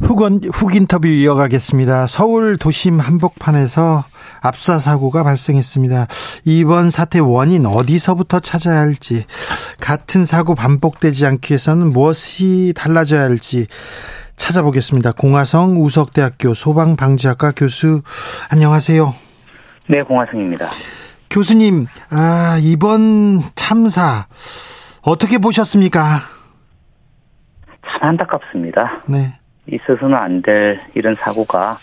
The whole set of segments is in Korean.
훅은 훅 인터뷰 이어가겠습니다. 서울 도심 한복판에서 압사 사고가 발생했습니다. 이번 사태 원인 어디서부터 찾아야 할지, 같은 사고 반복되지 않기 위해서는 무엇이 달라져야 할지 찾아보겠습니다. 공화성 우석대학교 소방방지학과 교수 안녕하세요. 네, 공화성입니다. 교수님, 아, 이번 참사 어떻게 보셨습니까? 참 안타깝습니다. 네. 있어서는 안 될 이런 사고가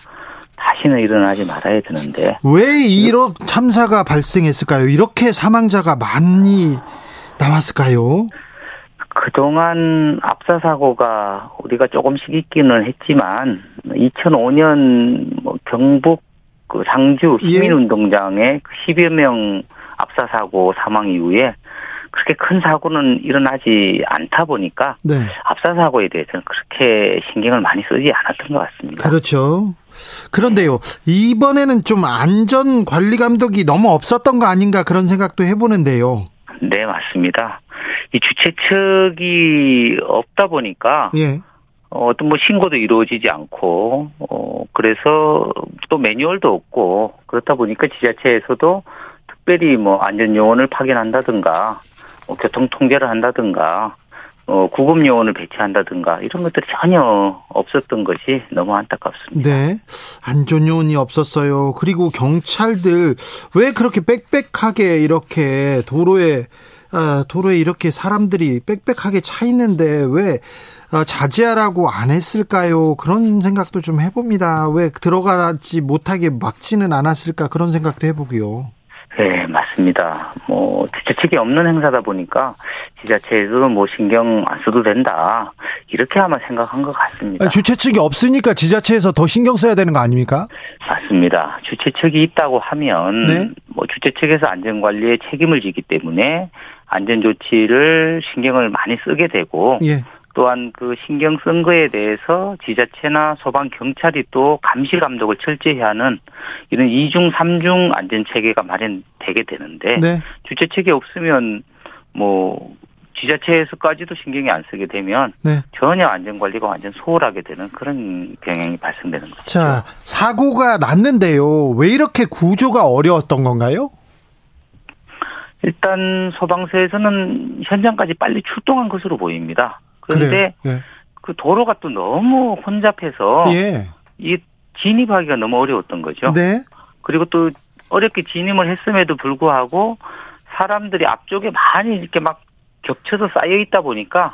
다시는 일어나지 말아야 되는데 왜 이런 참사가 발생했을까요? 이렇게 사망자가 많이 나왔을까요? 그동안 압사 사고가 우리가 조금씩 있기는 했지만 2005년 뭐 경북 그 상주 예. 시민운동장에 10여 명 압사 사고 사망 이후에 그렇게 큰 사고는 일어나지 않다 보니까 네. 압사 사고에 대해서는 그렇게 신경을 많이 쓰지 않았던 것 같습니다. 그렇죠. 그런데요, 이번에는 좀 안전 관리 감독이 너무 없었던 거 아닌가 그런 생각도 해보는데요. 네, 맞습니다. 이 주최 측이 없다 보니까 예. 어, 어떤 뭐 신고도 이루어지지 않고 어 그래서 또 매뉴얼도 없고 그렇다 보니까 지자체에서도 특별히 뭐 안전 요원을 파견한다든가 뭐 교통 통제를 한다든가 어 구급 요원을 배치한다든가 이런 것들이 전혀 없었던 것이 너무 안타깝습니다. 네. 안전 요원이 없었어요. 그리고 경찰들 왜 그렇게 빽빽하게 이렇게 도로에, 아, 도로에 이렇게 사람들이 빽빽하게 차 있는데 왜 어, 자제하라고 안 했을까요? 그런 생각도 좀 해봅니다. 왜 들어가지 못하게 막지는 않았을까? 그런 생각도 해보고요. 네, 맞습니다. 뭐 주최측이 없는 행사다 보니까 지자체에서도 뭐 신경 안 써도 된다 이렇게 아마 생각한 것 같습니다. 주최 측이 없으니까 지자체에서 더 신경 써야 되는 거 아닙니까? 맞습니다. 주최 측이 있다고 하면 네. 뭐 주최 측에서 안전 관리에 책임을 지기 때문에 안전 조치를 신경을 많이 쓰게 되고 예. 또한 그 신경 쓴 거에 대해서 지자체나 소방 경찰이 또 감시 감독을 철저히 하는 이런 이중 삼중 안전 체계가 마련되게 되는데 네. 주최 측이 없으면 뭐 지자체에서까지도 신경이 안 쓰게 되면 네. 전혀 안전 관리가 완전 소홀하게 되는 그런 경향이 발생되는 거죠. 자, 사고가 났는데요. 왜 이렇게 구조가 어려웠던 건가요? 일단 소방서에서는 현장까지 빨리 출동한 것으로 보입니다. 그런데 그래요. 그 도로가 또 너무 혼잡해서 예. 이 진입하기가 너무 어려웠던 거죠. 네. 그리고 또 어렵게 진입을 했음에도 불구하고 사람들이 앞쪽에 많이 이렇게 막 겹쳐서 쌓여 있다 보니까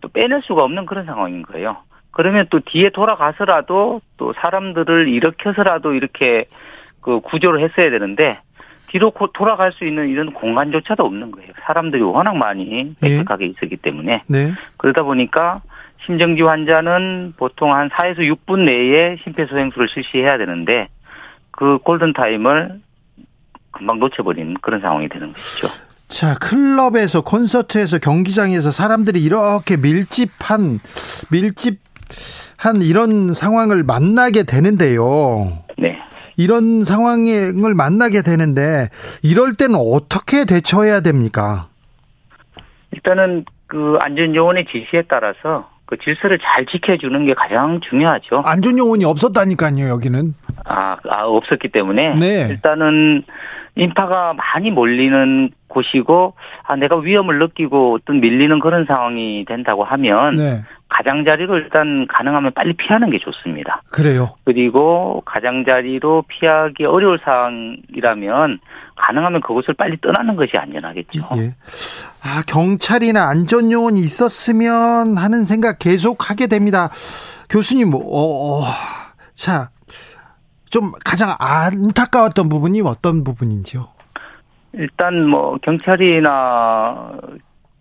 또 빼낼 수가 없는 그런 상황인 거예요. 그러면 또 뒤에 돌아가서라도 또 사람들을 일으켜서라도 이렇게 그 구조를 했어야 되는데 뒤로 고- 돌아갈 수 있는 이런 공간조차도 없는 거예요. 사람들이 워낙 많이 빽빽하게 있었기 때문에 네. 그러다 보니까 심정지 환자는 보통 한 4에서 6분 내에 심폐소생술을 실시해야 되는데 그 골든타임을 금방 놓쳐버린 그런 상황이 되는 것이죠. 자, 클럽에서 콘서트에서 경기장에서 사람들이 이렇게 밀집한 밀집한 이런 상황을 만나게 되는데요. 네. 이런 상황을 만나게 되는데 이럴 때는 어떻게 대처해야 됩니까? 일단은 그 안전요원의 지시에 따라서 그 질서를 잘 지켜주는 게 가장 중요하죠. 안전 요원이 없었다니까요, 여기는. 아, 아 없었기 때문에 네. 일단은 인파가 많이 몰리는 곳이고 아 내가 위험을 느끼고 어떤 밀리는 그런 상황이 된다고 하면 네. 가장자리로 일단 가능하면 빨리 피하는 게 좋습니다. 그래요. 그리고 가장자리로 피하기 어려울 상황이라면 가능하면 그곳을 빨리 떠나는 것이 안전하겠죠. 예. 아, 경찰이나 안전 요원이 있었으면 하는 생각 계속 하게 됩니다. 교수님, 어, 어, 자, 좀 가장 안타까웠던 부분이 어떤 부분인지요? 일단 뭐 경찰이나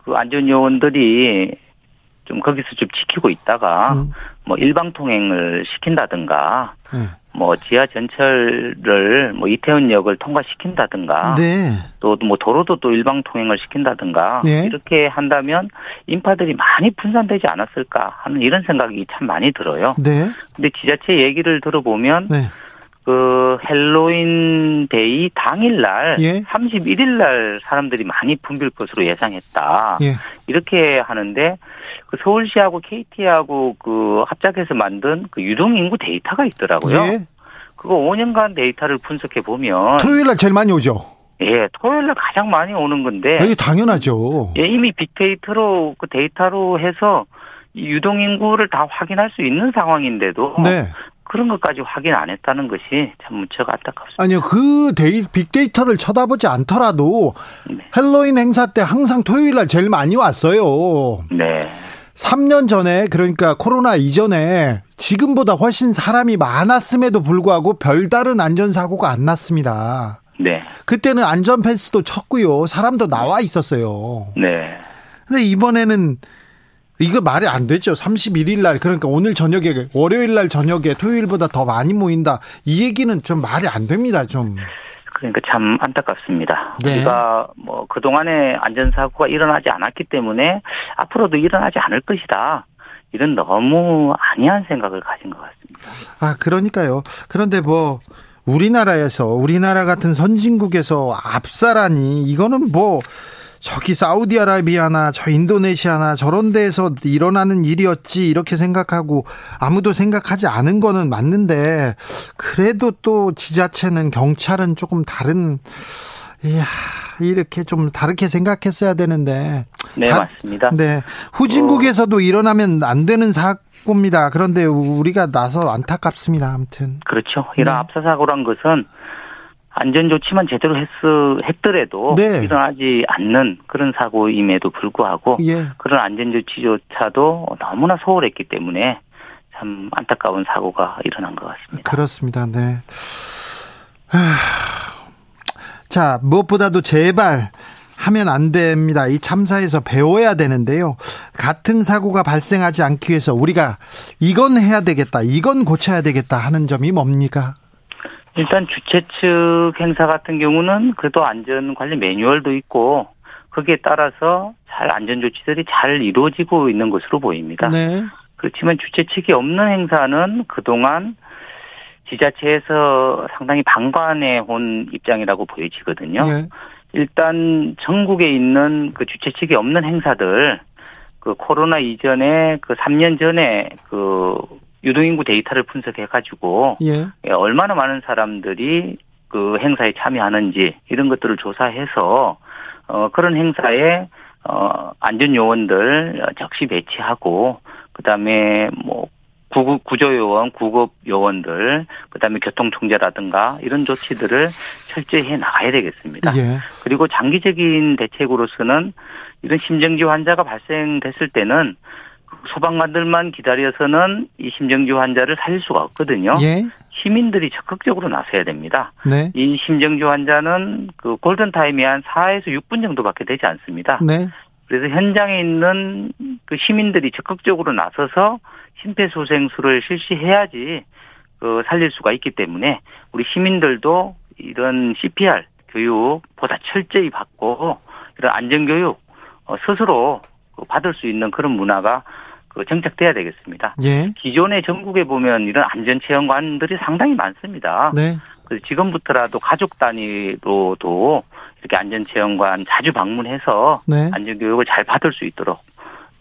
그 안전요원들이 좀 거기서 좀 지키고 있다가 음. 뭐 일방 통행을 시킨다든가 네. 뭐 지하 전철을 뭐 이태원역을 통과시킨다든가 네. 또뭐 도로도 또 일방 통행을 시킨다든가 예. 이렇게 한다면 인파들이 많이 분산되지 않았을까 하는 이런 생각이 참 많이 들어요. 네. 근데 지자체 얘기를 들어보면 네. 그 Halloween Day 당일날 예. 31일 날 사람들이 많이 붐빌 것으로 예상했다. 예. 이렇게 하는데 그 서울시하고 KT하고 그 합작해서 만든 그 유동 인구 데이터가 있더라고요. 예. 그거 5년간 데이터를 분석해 보면 토요일 날 제일 많이 오죠. 예, 토요일 날 가장 많이 오는 건데 이게 당연하죠. 예, 이미 빅데이터로 그 데이터로 해서 이 유동 인구를 다 확인할 수 있는 상황인데도 네. 그런 것까지 확인 안 했다는 것이 참 무척 안타깝습니다. 아니요, 그 데이, 빅데이터를 쳐다보지 않더라도 네. 헬로윈 행사 때 항상 토요일 날 제일 많이 왔어요. 네. 3년 전에 그러니까 코로나 이전에 지금보다 훨씬 사람이 많았음에도 불구하고 별다른 안전사고가 안 났습니다. 네. 그때는 안전 펜스도 쳤고요. 사람도 나와 있었어요. 네. 근데 이번에는 이거 말이 안 되죠. 31일 날 그러니까 오늘 저녁에 월요일 날 저녁에 토요일보다 더 많이 모인다. 이 얘기는 좀 말이 안 됩니다. 좀. 그러니까 참 안타깝습니다. 네. 우리가 뭐 그동안에 안전사고가 일어나지 않았기 때문에 앞으로도 일어나지 않을 것이다. 이런 너무 안이한 생각을 가진 것 같습니다. 아, 그러니까요. 그런데 뭐 우리나라에서 우리나라 같은 선진국에서 압사라니 이거는 뭐 저기 사우디아라비아나 저 인도네시아나 저런 데에서 일어나는 일이었지 이렇게 생각하고 아무도 생각하지 않은 거는 맞는데 그래도 또 지자체는 경찰은 조금 다른 이야 이렇게 좀 다르게 생각했어야 되는데 네, 다- 맞습니다. 네 후진국에서도 일어나면 안 되는 사고입니다. 그런데 우리가 나서 안타깝습니다. 아무튼 그렇죠. 이런 네. 압사 사고란 것은 안전 조치만 제대로 했, 했더라도 네. 일어나지 않는 그런 사고임에도 불구하고 예 그런 안전 조치조차도 너무나 소홀했기 때문에 참 안타까운 사고가 일어난 것 같습니다. 그렇습니다. 네. 하, 자, 무엇보다도 제발 하면 안 됩니다. 이 참사에서 배워야 되는데요. 같은 사고가 발생하지 않기 위해서 우리가 이건 해야 되겠다, 이건 고쳐야 되겠다 하는 점이 뭡니까? 일단 주최 측 행사 같은 경우는 그래도 안전 관리 매뉴얼도 있고 거기에 따라서 잘 안전 조치들이 잘 이루어지고 있는 것으로 보입니다. 네. 그렇지만 주최 측이 없는 행사는 그동안 지자체에서 상당히 방관해 온 입장이라고 보여지거든요. 예. 일단 전국에 있는 그 주최 측이 없는 행사들 그 코로나 이전에 그 3년 전에 그 유동인구 데이터를 분석해 가지고 예. 예, 얼마나 많은 사람들이 그 행사에 참여하는지 이런 것들을 조사해서 어 그런 행사에 어 안전 요원들 적시 배치하고 그다음에 뭐 구급 구조 요원, 구급 요원들, 그다음에 교통 통제라든가 이런 조치들을 철저히 해 나가야 되겠습니다. 예. 그리고 장기적인 대책으로서는 이런 심정지 환자가 발생됐을 때는 소방관들만 기다려서는 이 심정지 환자를 살릴 수가 없거든요. 예. 시민들이 적극적으로 나서야 됩니다. 네. 이 심정지 환자는 그 골든 타임이 한 4에서 6분 정도밖에 되지 않습니다. 네. 그래서 현장에 있는 그 시민들이 적극적으로 나서서 심폐소생술을 실시해야지 그 살릴 수가 있기 때문에 우리 시민들도 이런 CPR 교육 보다 철저히 받고 이런 안전교육 어, 스스로 그 받을 수 있는 그런 문화가 그 정착돼야 되겠습니다. 예. 기존의 전국에 보면 이런 안전 체험관들이 상당히 많습니다. 네. 그래서 지금부터라도 가족 단위로도 이렇게 안전 체험관 자주 방문해서 네. 안전 교육을 잘 받을 수 있도록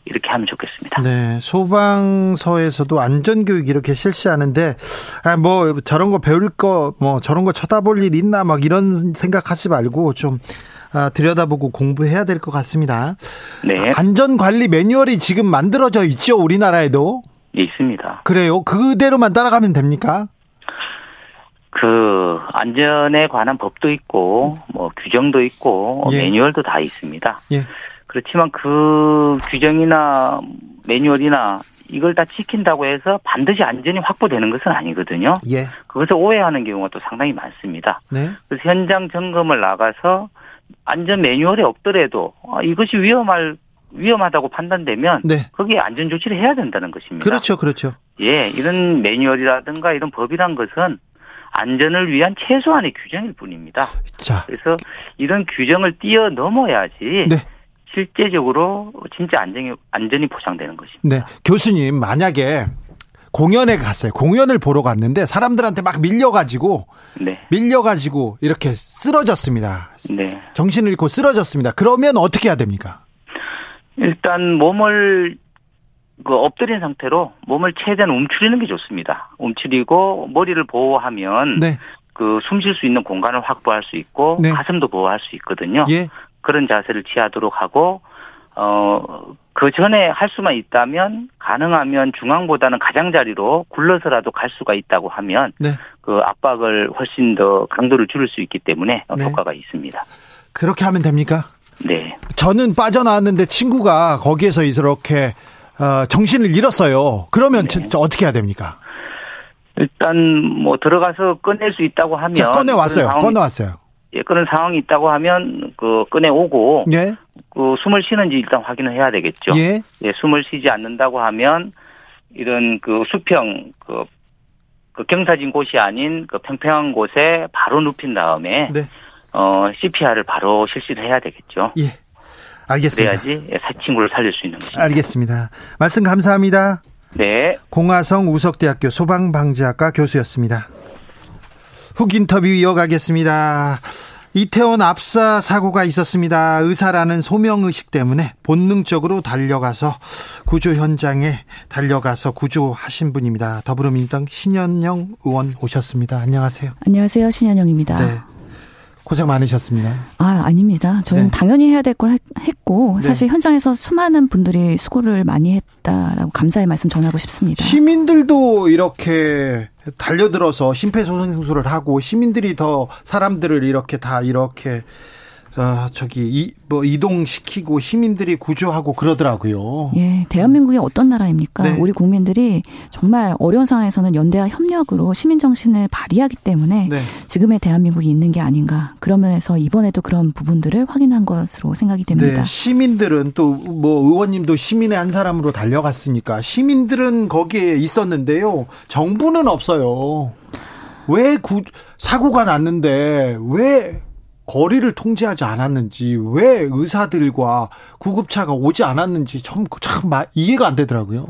이렇게 하면 좋겠습니다. 네, 소방서에서도 안전 교육 이렇게 실시하는데, 아, 뭐, 저런 거 배울 거, 뭐, 저런 거 쳐다볼 일 있나, 막 이런 생각하지 말고 좀, 아, 들여다보고 공부해야 될 것 같습니다. 네, 안전관리 매뉴얼이 지금 만들어져 있죠, 우리나라에도? 예, 있습니다. 그래요? 그대로만 따라가면 됩니까? 그 안전에 관한 법도 있고 뭐 규정도 있고 예. 매뉴얼도 다 있습니다. 예. 그렇지만 그 규정이나 매뉴얼이나 이걸 다 지킨다고 해서 반드시 안전이 확보되는 것은 아니거든요. 예. 그것을 오해하는 경우가 또 상당히 많습니다. 네. 그래서 현장 점검을 나가서 안전 매뉴얼이 없더라도 아, 이것이 위험할 위험하다고 판단되면 네. 거기에 안전 조치를 해야 된다는 것입니다. 그렇죠, 그렇죠. 예, 이런 매뉴얼이라든가 이런 법이란 것은 안전을 위한 최소한의 규정일 뿐입니다. 자, 그래서 이런 규정을 뛰어넘어야지 네. 실제적으로 진짜 안전이 안전이 보장되는 것입니다. 네. 교수님, 만약에 공연에 갔어요. 공연을 보러 갔는데 사람들한테 막 밀려가지고, 네. 밀려가지고 이렇게 쓰러졌습니다. 네. 정신을 잃고 쓰러졌습니다. 그러면 어떻게 해야 됩니까? 일단 몸을 그 엎드린 상태로 몸을 최대한 움츠리는 게 좋습니다. 움츠리고 머리를 보호하면 네. 그 숨 쉴 수 있는 공간을 확보할 수 있고 네. 가슴도 보호할 수 있거든요. 예. 그런 자세를 취하도록 하고 어 그 전에 할 수만 있다면 가능하면 중앙보다는 가장자리로 굴러서라도 갈 수가 있다고 하면 네. 그 압박을 훨씬 더 강도를 줄일 수 있기 때문에 네. 효과가 있습니다. 그렇게 하면 됩니까? 네. 저는 빠져나왔는데 친구가 거기에서 이렇게 어, 정신을 잃었어요. 그러면 네. 저, 어떻게 해야 됩니까? 일단 뭐 들어가서 꺼낼 수 있다고 하면 자, 꺼내 왔어요. 꺼내 왔어요. 예, 그런 상황이 있다고 하면 그 꺼내 오고 예. 그 숨을 쉬는지 일단 확인을 해야 되겠죠. 예. 예, 숨을 쉬지 않는다고 하면 이런 그 수평 그, 그 경사진 곳이 아닌 그 평평한 곳에 바로 눕힌 다음에 네. 어 CPR을 바로 실시를 해야 되겠죠. 예. 알겠습니다. 그래야지 예, 사 친구를 살릴 수 있는 것입니다. 알겠습니다. 말씀 감사합니다. 네. 공화성 우석대학교 소방방지학과 교수였습니다. 훅 인터뷰 이어가겠습니다. 이태원 압사 사고가 있었습니다. 의사라는 소명의식 때문에 본능적으로 달려가서 구조 현장에 달려가서 구조하신 분입니다. 더불어민주당 신현영 의원 오셨습니다. 안녕하세요. 안녕하세요. 신현영입니다. 네. 고생 많으셨습니다. 아, 아닙니다. 저는 네. 당연히 해야 될 걸 했고, 네. 사실 현장에서 수많은 분들이 수고를 많이 했다라고 감사의 말씀 전하고 싶습니다. 시민들도 이렇게 달려들어서 심폐소생술을 하고 시민들이 더 사람들을 이렇게 다 이렇게 어, 저기 이, 뭐 이동시키고 시민들이 구조하고 그러더라고요. 예, 대한민국이 어떤 나라입니까? 네. 우리 국민들이 정말 어려운 상황에서는 연대와 협력으로 시민 정신을 발휘하기 때문에 네. 지금의 대한민국이 있는 게 아닌가. 그런 면에서 이번에도 그런 부분들을 확인한 것으로 생각이 됩니다. 네, 시민들은 또 뭐 의원님도 시민의 한 사람으로 달려갔으니까 시민들은 거기에 있었는데요. 정부는 없어요. 왜 구, 사고가 났는데 왜 거리를 통제하지 않았는지 왜 의사들과 구급차가 오지 않았는지 참, 참 마- 이해가 안 되더라고요.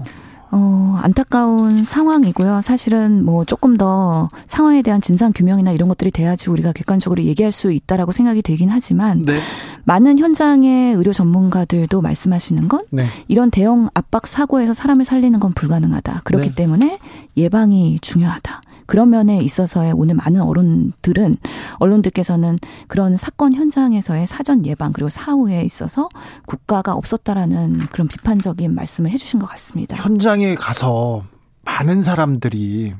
어, 안타까운 상황이고요. 사실은 뭐 조금 더 상황에 대한 진상 규명이나 이런 것들이 돼야지 우리가 객관적으로 얘기할 수 있다라고 생각이 되긴 하지만 네, 많은 현장의 의료 전문가들도 말씀하시는 건 네, 이런 대형 압박 사고에서 사람을 살리는 건 불가능하다. 그렇기 네. 때문에 예방이 중요하다. 그런 면에 있어서의 오늘 많은 언론들은 언론들께서는 그런 사건 현장에서의 사전 예방 그리고 사후에 있어서 국가가 없었다라는 그런 비판적인 말씀을 해주신 것 같습니다. 현장에 가서 많은 사람들이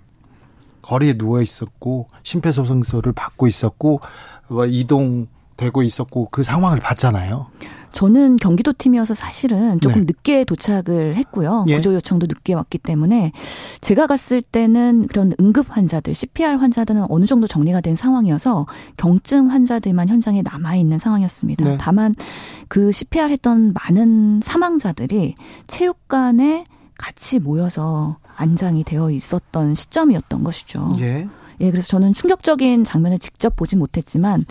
거리에 누워 있었고 심폐소생술을 받고 있었고 뭐 이동되고 있었고 그 상황을 봤잖아요. 저는 경기도 팀이어서 사실은 조금 네. 늦게 도착을 했고요. 예. 구조 요청도 늦게 왔기 때문에 제가 갔을 때는 그런 응급 환자들, CPR 환자들은 어느 정도 정리가 된 상황이어서 경증 환자들만 현장에 남아 있는 상황이었습니다. 네. 다만 그 CPR 했던 많은 사망자들이 체육관에 같이 모여서 안장이 되어 있었던 시점이었던 것이죠. 예. 예, 그래서 저는 충격적인 장면을 직접 보진 못했지만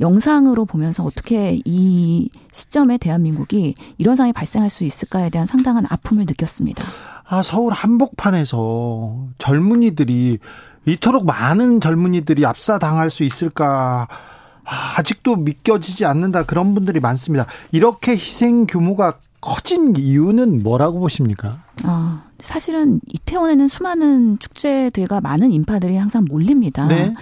영상으로 보면서 어떻게 이 시점에 대한민국이 이런 상황이 발생할 수 있을까에 대한 상당한 아픔을 느꼈습니다. 아, 서울 한복판에서 젊은이들이 이토록 많은 젊은이들이 압사당할 수 있을까? 아, 아직도 믿겨지지 않는다. 그런 분들이 많습니다. 이렇게 희생 규모가 커진 이유는 뭐라고 보십니까? 아, 사실은 이태원에는 수많은 축제들과 많은 인파들이 항상 몰립니다. 네.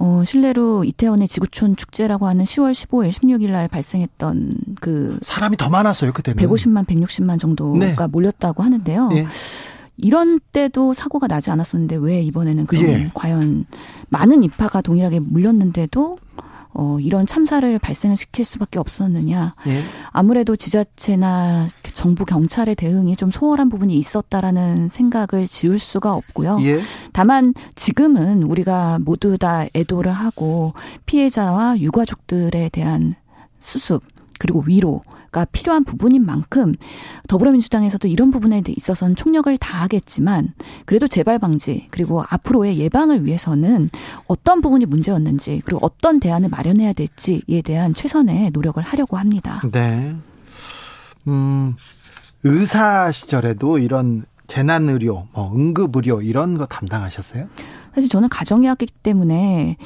어, 실례로 이태원의 지구촌 축제라고 하는 10월 15일, 16일 날 발생했던 그 사람이 더 많았어요, 그때는. 150만, 160만 정도가 네. 몰렸다고 하는데요. 예. 이런 때도 사고가 나지 않았었는데 왜 이번에는 그런 예. 과연 많은 인파가 동일하게 몰렸는데도 어, 이런 참사를 발생을 시킬 수밖에 없었느냐. 예. 아무래도 지자체나 정부 경찰의 대응이 좀 소홀한 부분이 있었다라는 생각을 지울 수가 없고요. 예. 다만 지금은 우리가 모두 다 애도를 하고 피해자와 유가족들에 대한 수습 그리고 위로 가 필요한 부분인 만큼 더불어민주당에서도 이런 부분에 있어서는 총력을 다하겠지만 그래도 재발 방지 그리고 앞으로의 예방을 위해서는 어떤 부분이 문제였는지 그리고 어떤 대안을 마련해야 될지에 대한 최선의 노력을 하려고 합니다. 네. 음, 의사 시절에도 이런 재난 의료, 뭐 응급 의료 이런 거 담당하셨어요? 사실 저는 가정의학이기 때문에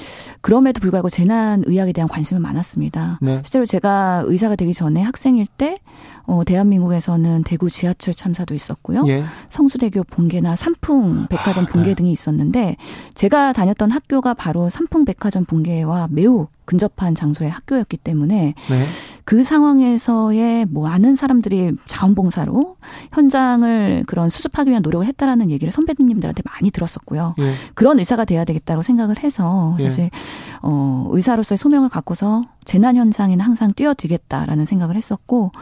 그럼에도 불구하고 재난의학에 대한 관심은 많았습니다. 네. 실제로 제가 의사가 되기 전에 학생일 때 어, 대한민국에서는 대구 지하철 참사도 있었고요. 예. 성수대교 붕괴나 삼풍 백화점 아, 붕괴 네. 등이 있었는데 제가 다녔던 학교가 바로 삼풍 백화점 붕괴와 매우 근접한 장소의 학교였기 때문에 네. 그 상황에서의 뭐 많은 사람들이 자원봉사로 현장을 그런 수습하기 위한 노력을 했다라는 얘기를 선배님들한테 많이 들었었고요. 예. 그런 의사가 돼야 되겠다고 생각을 해서 예. 사실 예. 어 의사로서의 소명을 갖고서 재난 현장에는 항상 뛰어들겠다라는 생각을 했었고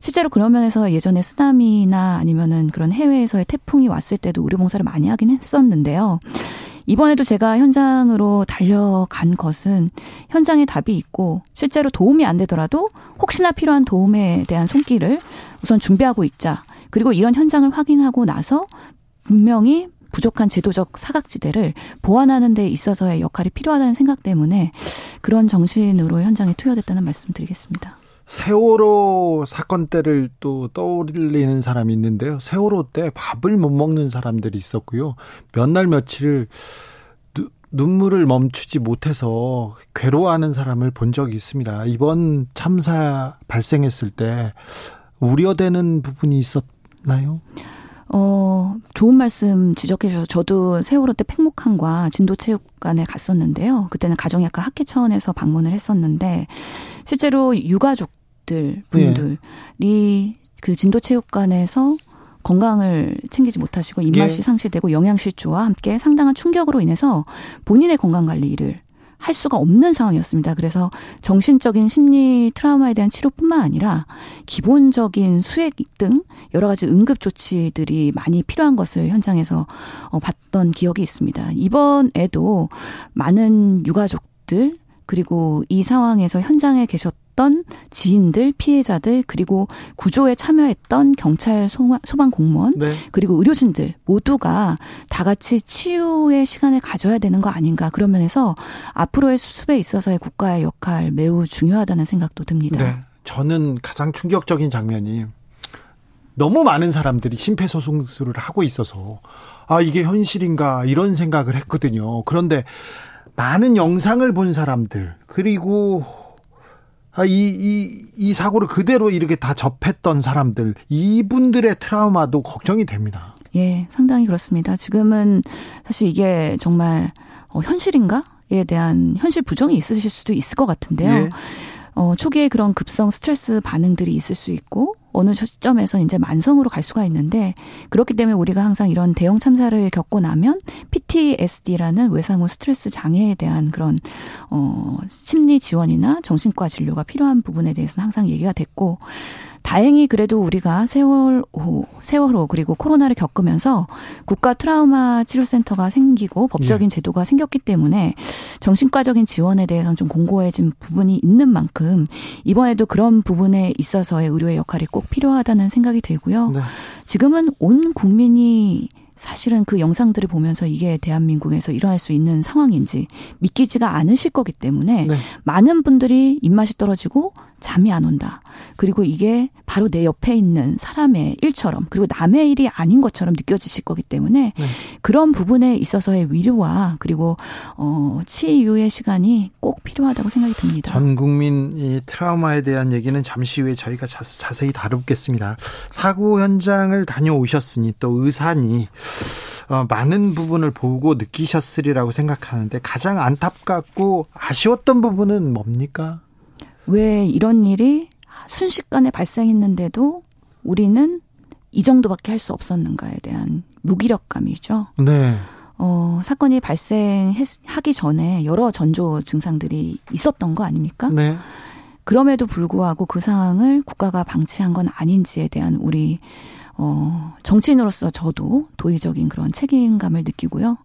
실제로 그런 면에서 예전에 쓰나미나 아니면은 그런 해외에서의 태풍이 왔을 때도 의료 봉사를 많이 하긴 했었는데요. 이번에도 제가 현장으로 달려간 것은 현장에 답이 있고 실제로 도움이 안 되더라도 혹시나 필요한 도움에 대한 손길을 우선 준비하고 있자. 그리고 이런 현장을 확인하고 나서 분명히 부족한 제도적 사각지대를 보완하는 데 있어서의 역할이 필요하다는 생각 때문에 그런 정신으로 현장에 투여됐다는 말씀 드리겠습니다. 세월호 사건 때를 또 떠올리는 사람이 있는데요. 세월호 때 밥을 못 먹는 사람들이 있었고요. 몇 날 며칠을 누, 눈물을 멈추지 못해서 괴로워하는 사람을 본 적이 있습니다. 이번 참사 발생했을 때 우려되는 부분이 있었나요? 어, 좋은 말씀 지적해 주셔서 저도 세월호 때 팽목항과 진도체육관에 갔었는데요. 그때는 가정의학과 학회 차원에서 방문을 했었는데 실제로 유가족들 분들이 예. 그 진도체육관에서 건강을 챙기지 못하시고 입맛이 예. 상실되고 영양실조와 함께 상당한 충격으로 인해서 본인의 건강 관리를 할 수가 없는 상황이었습니다. 그래서 정신적인 심리 트라우마에 대한 치료뿐만 아니라 기본적인 수액 등 여러 가지 응급 조치들이 많이 필요한 것을 현장에서 어, 봤던 기억이 있습니다. 이번에도 많은 유가족들 그리고 이 상황에서 현장에 계셨 있었던 지인들, 피해자들, 그리고 구조에 참여했던 경찰 소방 공무원, 네. 그리고 의료진들 모두가 다 같이 치유의 시간을 가져야 되는 거 아닌가 그런 면에서 앞으로의 수습에 있어서의 국가의 역할 매우 중요하다는 생각도 듭니다. 네. 저는 가장 충격적인 장면이 너무 많은 사람들이 심폐소생술을 하고 있어서 아 이게 현실인가 이런 생각을 했거든요. 그런데 많은 영상을 본 사람들 그리고 아, 이, 이, 이 사고를 그대로 이렇게 다 접했던 사람들, 이분들의 트라우마도 걱정이 됩니다. 예, 상당히 그렇습니다. 지금은 사실 이게 정말 어, 현실인가에 대한 현실 부정이 있으실 수도 있을 것 같은데요. 예. 어, 초기에 그런 급성 스트레스 반응들이 있을 수 있고 어느 시점에서 이제 만성으로 갈 수가 있는데 그렇기 때문에 우리가 항상 이런 대형 참사를 겪고 나면 PTSD라는 외상후 스트레스 장애에 대한 그런 어 심리 지원이나 정신과 진료가 필요한 부분에 대해서는 항상 얘기가 됐고 다행히 그래도 우리가 세월호, 세월호 그리고 코로나를 겪으면서 국가 트라우마 치료센터가 생기고 법적인 예. 제도가 생겼기 때문에 정신과적인 지원에 대해서는 좀 공고해진 부분이 있는 만큼 이번에도 그런 부분에 있어서의 의료의 역할이 꼭 필요하다는 생각이 들고요. 네. 지금은 온 국민이 사실은 그 영상들을 보면서 이게 대한민국에서 일어날 수 있는 상황인지 믿기지가 않으실 거기 때문에 네. 많은 분들이 입맛이 떨어지고 잠이 안 온다. 그리고 이게 바로 내 옆에 있는 사람의 일처럼 그리고 남의 일이 아닌 것처럼 느껴지실 거기 때문에 네. 그런 부분에 있어서의 위로와 그리고 어 치유의 시간이 꼭 필요하다고 생각이 듭니다. 전 국민 이 트라우마에 대한 얘기는 잠시 후에 저희가 자, 자세히 다루겠습니다. 사고 현장을 다녀오셨으니 또 의사니 어, 많은 부분을 보고 느끼셨으리라고 생각하는데 가장 안타깝고 아쉬웠던 부분은 뭡니까? 왜 이런 일이 순식간에 발생했는데도 우리는 이 정도밖에 할 수 없었는가에 대한 무기력감이죠. 네. 어, 사건이 발생하기 전에 여러 전조 증상들이 있었던 거 아닙니까? 네. 그럼에도 불구하고 그 상황을 국가가 방치한 건 아닌지에 대한 우리 어, 정치인으로서 저도 도의적인 그런 책임감을 느끼고요.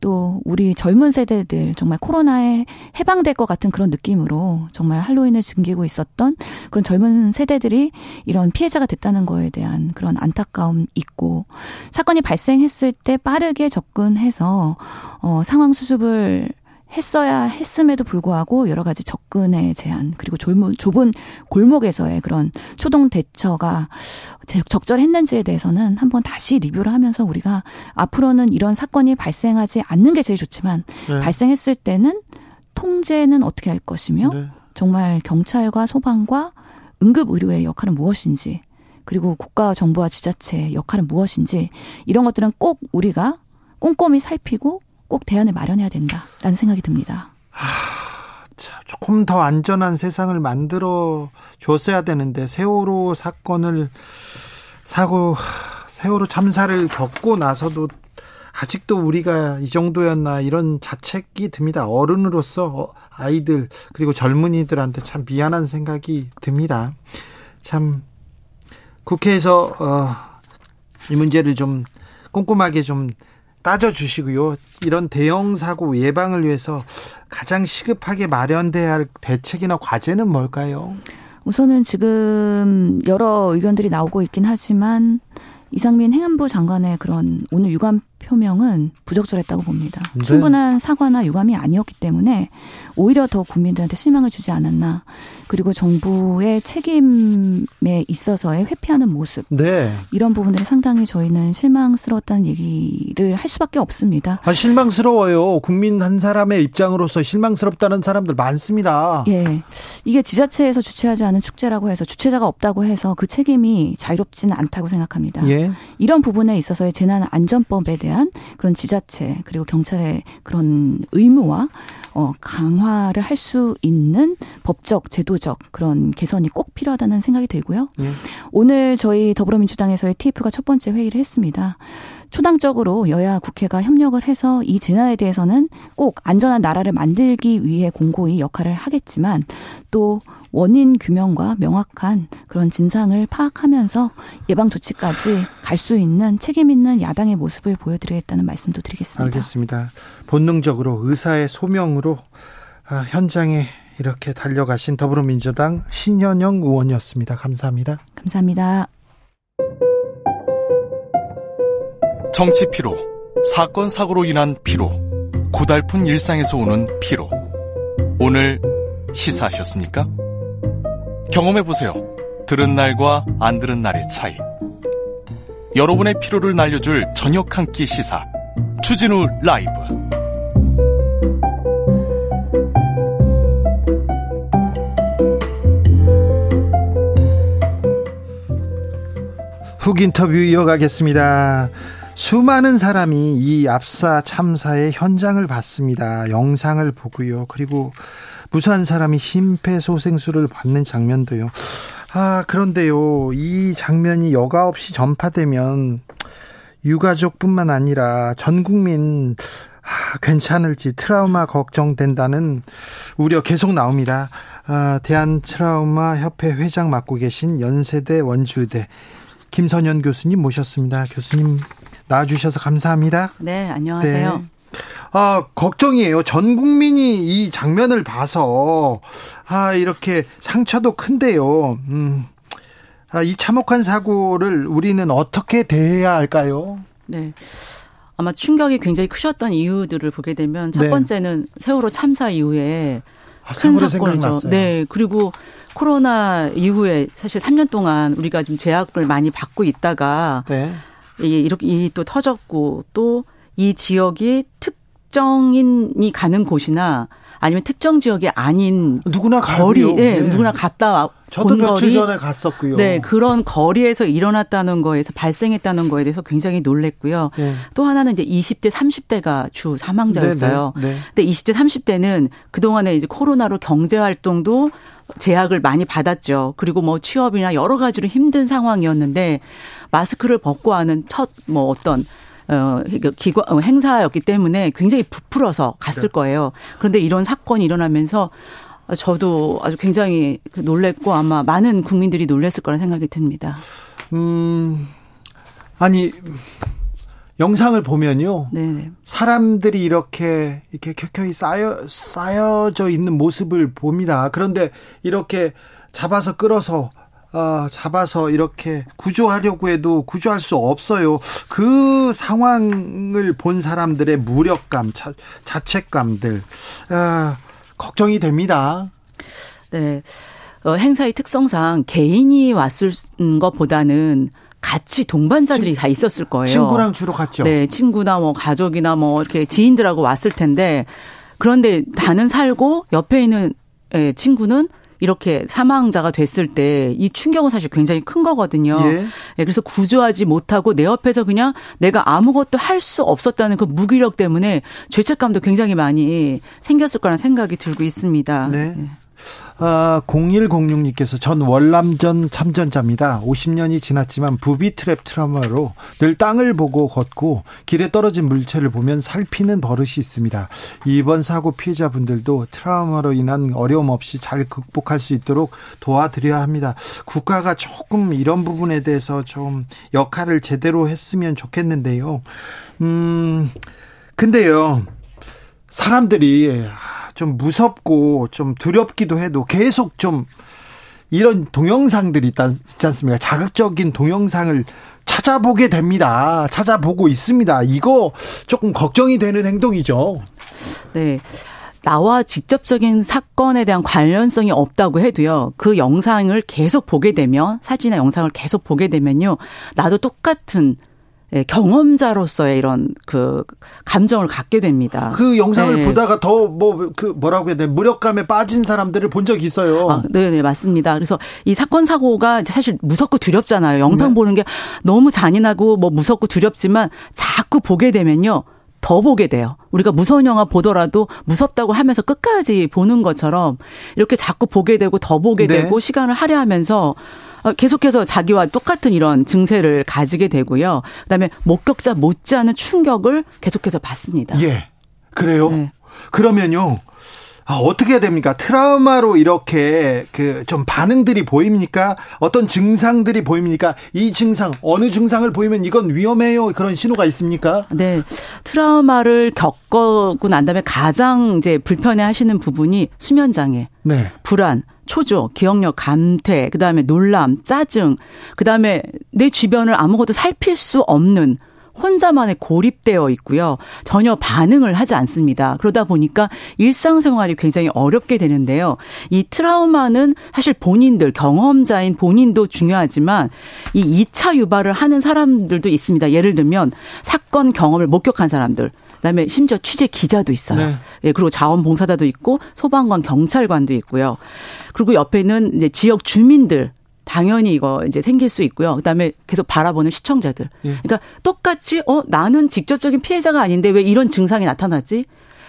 또 우리 젊은 세대들 정말 코로나에 해방될 것 같은 그런 느낌으로 정말 할로윈을 즐기고 있었던 그런 젊은 세대들이 이런 피해자가 됐다는 거에 대한 그런 안타까움 있고 사건이 발생했을 때 빠르게 접근해서 어, 상황 수습을 했어야 했음에도 불구하고 여러 가지 접근의 제한 그리고 좁은, 좁은 골목에서의 그런 초동 대처가 적절했는지에 대해서는 한번 다시 리뷰를 하면서 우리가 앞으로는 이런 사건이 발생하지 않는 게 제일 좋지만 네. 발생했을 때는 통제는 어떻게 할 것이며 네. 정말 경찰과 소방과 응급 의료의 역할은 무엇인지 그리고 국가와 정부와 지자체의 역할은 무엇인지 이런 것들은 꼭 우리가 꼼꼼히 살피고 꼭 대안을 마련해야 된다라는 생각이 듭니다. 하, 조금 더 안전한 세상을 만들어 줬어야 되는데 세월호 사건을 사고 세월호 참사를 겪고 나서도 아직도 우리가 이 정도였나 이런 자책이 듭니다. 어른으로서 아이들 그리고 젊은이들한테 참 미안한 생각이 듭니다. 참 국회에서 어, 이 문제를 좀 꼼꼼하게 좀 따져주시고요. 이런 대형 사고 예방을 위해서 가장 시급하게 마련돼야 할 대책이나 과제는 뭘까요? 우선은 지금 여러 의견들이 나오고 있긴 하지만 이상민 행안부 장관의 그런 오늘 유감 표명은 부적절했다고 봅니다. 네. 충분한 사과나 유감이 아니었기 때문에 오히려 더 국민들한테 실망을 주지 않았나. 그리고 정부의 책임에 있어서의 회피하는 모습. 네. 이런 부분들이 상당히 저희는 실망스러웠다는 얘기를 할 수밖에 없습니다. 아, 실망스러워요. 국민 한 사람의 입장으로서 실망스럽다는 사람들 많습니다. 예. 이게 지자체에서 주최하지 않은 축제라고 해서 주최자가 없다고 해서 그 책임이 자유롭지는 않다고 생각합니다. 예. 이런 부분에 있어서의 재난 안전법에 대한 대한 그런 지자체 그리고 경찰의 그런 의무와 어, 강화를 할 수 있는 법적, 제도적 그런 개선이 꼭 필요하다는 생각이 들고요. 예. 오늘 저희 더불어민주당에서의 TF가 첫 번째 회의를 했습니다. 초당적으로 여야 국회가 협력을 해서 이 재난에 대해서는 꼭 안전한 나라를 만들기 위해 공고히 역할을 하겠지만 또 원인 규명과 명확한 그런 진상을 파악하면서 예방 조치까지 갈 수 있는 책임 있는 야당의 모습을 보여드리겠다는 말씀도 드리겠습니다. 알겠습니다. 본능적으로 의사의 소명으로 아, 현장에 이렇게 달려가신 더불어민주당 신현영 의원이었습니다. 감사합니다. 감사합니다. 정치 피로, 사건 사고로 인한 피로, 고달픈 일상에서 오는 피로. 오늘 시사하셨습니까? 경험해보세요. 들은 날과 안 들은 날의 차이. 여러분의 피로를 날려줄 저녁 한 끼 시사. 추진우 라이브. 훅 인터뷰 이어가겠습니다. 수많은 사람이 이 압사 참사의 현장을 봤습니다. 영상을 보고요. 그리고 무수한 사람이 심폐소생술을 받는 장면도요. 아, 그런데요. 이 장면이 여과 없이 전파되면 유가족뿐만 아니라 전 국민 아, 괜찮을지 트라우마 걱정된다는 우려 계속 나옵니다. 아, 대한 트라우마 협회 회장 맡고 계신 연세대 원주대 김선현 교수님 모셨습니다. 교수님 나와주셔서 감사합니다. 네, 안녕하세요. 네. 아, 걱정이에요. 전 국민이 이 장면을 봐서 아, 이렇게 상처도 큰데요. 음. 아, 이 참혹한 사고를 우리는 어떻게 대해야 할까요? 네. 아마 충격이 굉장히 크셨던 이유들을 보게 되면 첫 네. 번째는 세월호 참사 이후에 아, 큰 사건이죠. 생각났어요. 네. 그리고 코로나 이후에 사실 3년 동안 우리가 좀 제약을 많이 받고 있다가 네. 이렇게 이 또 터졌고 또 이 지역이 특정인이 가는 곳이나 아니면 특정 지역이 아닌 누구나 거리, 네, 네. 누구나 갔다 저도 며칠 거리, 전에 갔었고요. 네, 그런 거리에서 일어났다는 거에서 발생했다는 거에 대해서 굉장히 놀랬고요. 네. 또 하나는 이제 20대, 30대가 주 사망자였어요. 네, 네, 네. 근데 20대, 30대는 그동안에 이제 코로나로 경제 활동도 제약을 많이 받았죠. 그리고 뭐 취업이나 여러 가지로 힘든 상황이었는데 마스크를 벗고 하는 첫 뭐 어떤 어, 기관, 어, 행사였기 때문에 굉장히 부풀어서 갔을 네. 거예요. 그런데 이런 사건이 일어나면서 저도 아주 굉장히 그 놀랬고 아마 많은 국민들이 놀랬을 거라는 생각이 듭니다. 음, 아니 영상을 보면요. 네네. 사람들이 이렇게 이렇게 켜켜이 쌓여 쌓여져 있는 모습을 봅니다. 그런데 이렇게 잡아서 끌어서 어, 잡아서 이렇게 구조하려고 해도 구조할 수 없어요. 그 상황을 본 사람들의 무력감, 자, 자책감들, 아, 걱정이 됩니다. 네. 어, 행사의 특성상 개인이 왔을 것보다는 같이 동반자들이 친, 다 있었을 거예요. 친구랑 주로 갔죠. 네, 친구나 뭐 가족이나 뭐 이렇게 지인들하고 왔을 텐데 그런데 다는 살고 옆에 있는 예, 친구는 이렇게 사망자가 됐을 때 이 충격은 사실 굉장히 큰 거거든요. 예. 예. 그래서 구조하지 못하고 내 옆에서 그냥 내가 아무것도 할 수 없었다는 그 무기력 때문에 죄책감도 굉장히 많이 생겼을 거라는 생각이 들고 있습니다. 네. 예. 아, 0106님께서 전 월남전 참전자입니다. 50년이 지났지만 부비 트랩 트라우마로 늘 땅을 보고 걷고 길에 떨어진 물체를 보면 살피는 버릇이 있습니다. 이번 사고 피해자분들도 트라우마로 인한 어려움 없이 잘 극복할 수 있도록 도와드려야 합니다. 국가가 조금 이런 부분에 대해서 좀 역할을 제대로 했으면 좋겠는데요. 음, 근데요. 사람들이 좀 무섭고 좀 두렵기도 해도 계속 좀 이런 동영상들이 있지 않습니까? 자극적인 동영상을 찾아보게 됩니다. 찾아보고 있습니다. 이거 조금 걱정이 되는 행동이죠. 네. 나와 직접적인 사건에 대한 관련성이 없다고 해도요. 그 영상을 계속 보게 되면 사진이나 영상을 계속 보게 되면요. 나도 똑같은 예, 경험자로서의 이런 그 감정을 갖게 됩니다. 그 영상을 네. 보다가 더 뭐 그 뭐라고 해야 돼 무력감에 빠진 사람들을 본 적이 있어요. 아, 네, 네 맞습니다. 그래서 이 사건 사고가 사실 무섭고 두렵잖아요. 영상 네. 보는 게 너무 잔인하고 뭐 무섭고 두렵지만 자꾸 보게 되면요. 더 보게 돼요. 우리가 무서운 영화 보더라도 무섭다고 하면서 끝까지 보는 것처럼 이렇게 자꾸 보게 되고 더 보게 네. 되고 시간을 할애하면서 어, 계속해서 자기와 똑같은 이런 증세를 가지게 되고요. 그다음에 목격자 못지않은 충격을 계속해서 받습니다. 예. 그래요? 네. 그러면요. 아, 어떻게 해야 됩니까? 트라우마로 이렇게 그 좀 반응들이 보입니까? 어떤 증상들이 보입니까? 이 증상 어느 증상을 보이면 이건 위험해요. 그런 신호가 있습니까? 네. 트라우마를 겪고 난 다음에 가장 이제 불편해 하시는 부분이 수면 장애, 네. 불안, 초조, 기억력 감퇴, 그다음에 놀람, 짜증, 그다음에 내 주변을 아무것도 살필 수 없는 혼자만의 고립되어 있고요. 전혀 반응을 하지 않습니다. 그러다 보니까 일상생활이 굉장히 어렵게 되는데요. 이 트라우마는 사실 본인들, 경험자인 본인도 중요하지만 이 2차 유발을 하는 사람들도 있습니다. 예를 들면 사건 경험을 목격한 사람들. 그다음에 심지어 취재 기자도 있어요. 네. 예, 그리고 자원봉사자도 있고 소방관, 경찰관도 있고요. 그리고 옆에는 이제 지역 주민들 당연히 이거 이제 생길 수 있고요. 그다음에 계속 바라보는 시청자들. 예. 그러니까 똑같이 어 나는 직접적인 피해자가 아닌데 왜 이런 증상이 나타났지?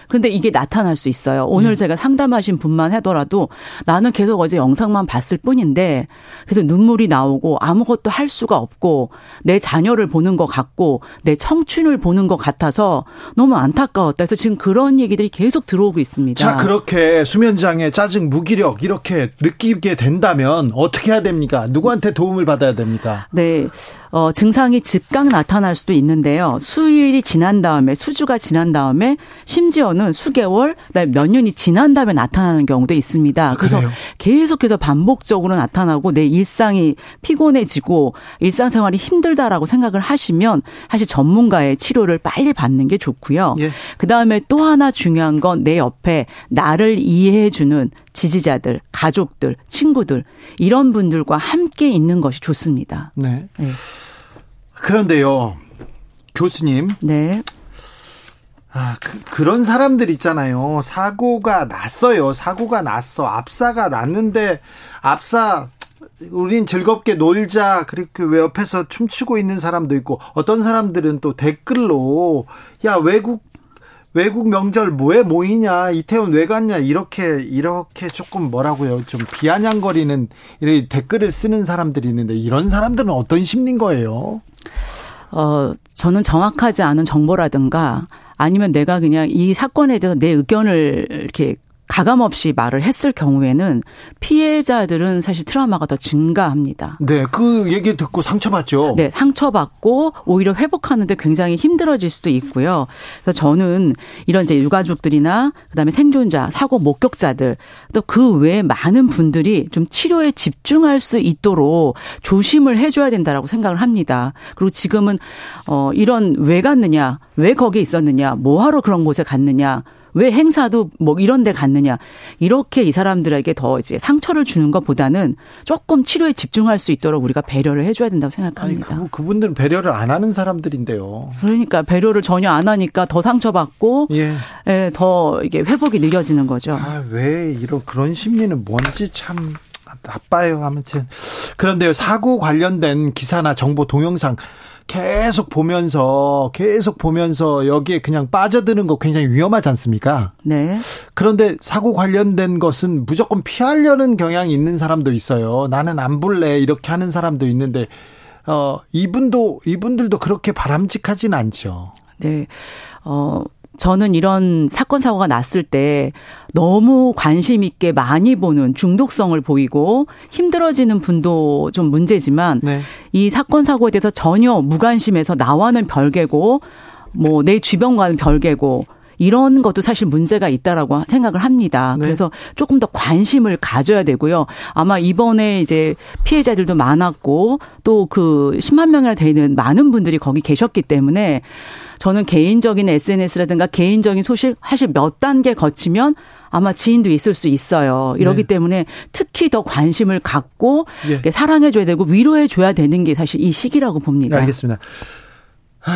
근데 이게 나타날 수 있어요. 오늘 음. 제가 상담하신 분만 하더라도 나는 계속 어제 영상만 봤을 뿐인데 그래서 눈물이 나오고 아무것도 할 수가 없고 내 자녀를 보는 것 같고 내 청춘을 보는 것 같아서 너무 안타까웠다. 그래서 지금 그런 얘기들이 계속 들어오고 있습니다. 자, 그렇게 수면장애, 짜증, 무기력 이렇게 느끼게 된다면 어떻게 해야 됩니까? 누구한테 도움을 받아야 됩니까? 네. 어, 증상이 즉각 나타날 수도 있는데요. 수일이 지난 다음에 수주가 지난 다음에 심지어는 수개월, 그다음에 몇 년이 지난 다음에 나타나는 경우도 있습니다. 그래서 그래요? 계속해서 반복적으로 나타나고 내 일상이 피곤해지고 일상생활이 힘들다라고 생각을 하시면 사실 전문가의 치료를 빨리 받는 게 좋고요. 예. 그다음에 또 하나 중요한 건 내 옆에 나를 이해해 주는 지지자들, 가족들, 친구들 이런 분들과 함께 있는 것이 좋습니다. 네. 네. 그런데요, 교수님. 네. 아, 그, 그런 사람들 있잖아요. 사고가 났어요. 사고가 났어. 압사가 났는데, 압사, 우린 즐겁게 놀자. 그렇게 왜 옆에서 춤추고 있는 사람도 있고, 어떤 사람들은 또 댓글로, 야, 외국 외국 명절 뭐에 모이냐 이태원 왜 갔냐 이렇게 이렇게 조금 뭐라고요 좀 비아냥거리는 이런 댓글을 쓰는 사람들이 있는데 이런 사람들은 어떤 심리인 거예요? 어 저는 정확하지 않은 정보라든가 아니면 내가 그냥 이 사건에 대해서 내 의견을 이렇게 가감 없이 말을 했을 경우에는 피해자들은 사실 트라우마가 더 증가합니다. 네, 그 얘기 듣고 상처받죠. 네, 상처받고 오히려 회복하는데 굉장히 힘들어질 수도 있고요. 그래서 저는 이런 이제 유가족들이나 그다음에 생존자, 사고 목격자들 또 그 외에 많은 분들이 좀 치료에 집중할 수 있도록 조심을 해줘야 된다라고 생각을 합니다. 그리고 지금은 어 이런 왜 갔느냐, 왜 거기 있었느냐, 뭐하러 그런 곳에 갔느냐. 왜 행사도 뭐 이런 데 갔느냐. 이렇게 이 사람들에게 더 이제 상처를 주는 것보다는 조금 치료에 집중할 수 있도록 우리가 배려를 해줘야 된다고 생각합니다. 아니, 그, 그분들은 배려를 안 하는 사람들인데요. 그러니까 배려를 전혀 안 하니까 더 상처받고 예. 예, 더 이게 회복이 느려지는 거죠. 아, 왜 이런 그런 심리는 뭔지 참 나빠요. 아무튼 그런데요 사고 관련된 기사나 정보 동영상 계속 보면서 계속 보면서 여기에 그냥 빠져드는 거 굉장히 위험하지 않습니까? 네. 그런데 사고 관련된 것은 무조건 피하려는 경향이 있는 사람도 있어요. 나는 안 볼래 이렇게 하는 사람도 있는데 어 이분도 이분들도 그렇게 바람직하진 않죠. 네. 어 저는 이런 사건 사고가 났을 때 너무 관심 있게 많이 보는 중독성을 보이고 힘들어지는 분도 좀 문제지만 네. 이 사건 사고에 대해서 전혀 무관심해서 나와는 별개고 뭐 내 주변과는 별개고 이런 것도 사실 문제가 있다라고 생각을 합니다. 네. 그래서 조금 더 관심을 가져야 되고요. 아마 이번에 이제 피해자들도 많았고 또 그 10만 명이나 되는 많은 분들이 거기 계셨기 때문에 저는 개인적인 SNS라든가 개인적인 소식 사실 몇 단계 거치면 아마 지인도 있을 수 있어요. 이러기 네. 때문에 특히 더 관심을 갖고 예. 사랑해줘야 되고 위로해줘야 되는 게 사실 이 시기라고 봅니다. 네, 알겠습니다. 하,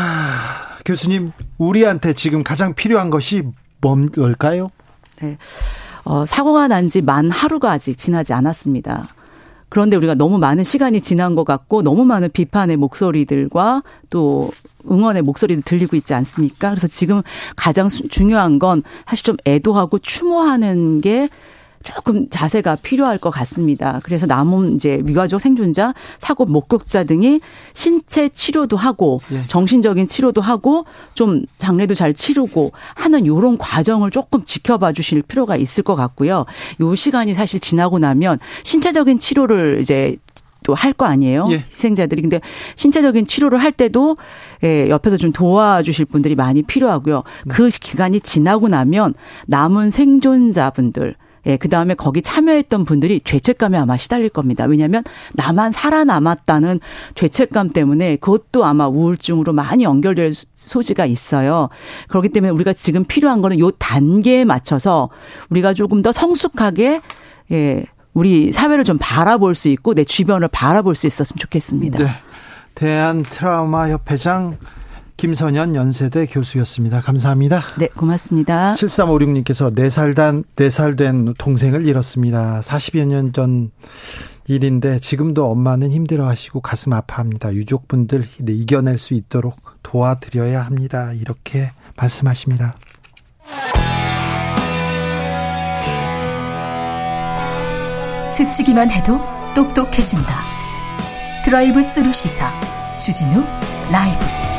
교수님, 우리한테 지금 가장 필요한 것이 뭘까요? 네. 어, 사고가 난 지 만 하루가 아직 지나지 않았습니다. 그런데 우리가 너무 많은 시간이 지난 것 같고 너무 많은 비판의 목소리들과 또 응원의 목소리도 들리고 있지 않습니까? 그래서 지금 가장 중요한 건 사실 좀 애도하고 추모하는 게 조금 자세가 필요할 것 같습니다. 그래서 남은 이제 위가족 생존자, 사고 목격자 등이 신체 치료도 하고 예. 정신적인 치료도 하고 좀 장례도 잘 치르고 하는 요런 과정을 조금 지켜봐 주실 필요가 있을 것 같고요. 요 시간이 사실 지나고 나면 신체적인 치료를 이제 또할거 아니에요. 예. 희생자들이. 근데 신체적인 치료를 할 때도 예, 옆에서 좀 도와주실 분들이 많이 필요하고요. 네. 그 기간이 지나고 나면 남은 생존자분들 예, 그 다음에 거기 참여했던 분들이 죄책감에 아마 시달릴 겁니다. 왜냐하면 나만 살아남았다는 죄책감 때문에 그것도 아마 우울증으로 많이 연결될 소지가 있어요. 그렇기 때문에 우리가 지금 필요한 거는 요 단계에 맞춰서 우리가 조금 더 성숙하게 예, 우리 사회를 좀 바라볼 수 있고 내 주변을 바라볼 수 있었으면 좋겠습니다. 네. 대한 트라우마 협회장 김선현 연세대 교수였습니다. 감사합니다. 네, 고맙습니다. 7356님께서 4살 단, 4살 된 동생을 잃었습니다. 40여 년 전 일인데 지금도 엄마는 힘들어 하시고 가슴 아파합니다. 유족분들 이겨낼 수 있도록 도와드려야 합니다. 이렇게 말씀하십니다. 스치기만 해도 똑똑해진다. 드라이브 스루 시사 주진우 라이브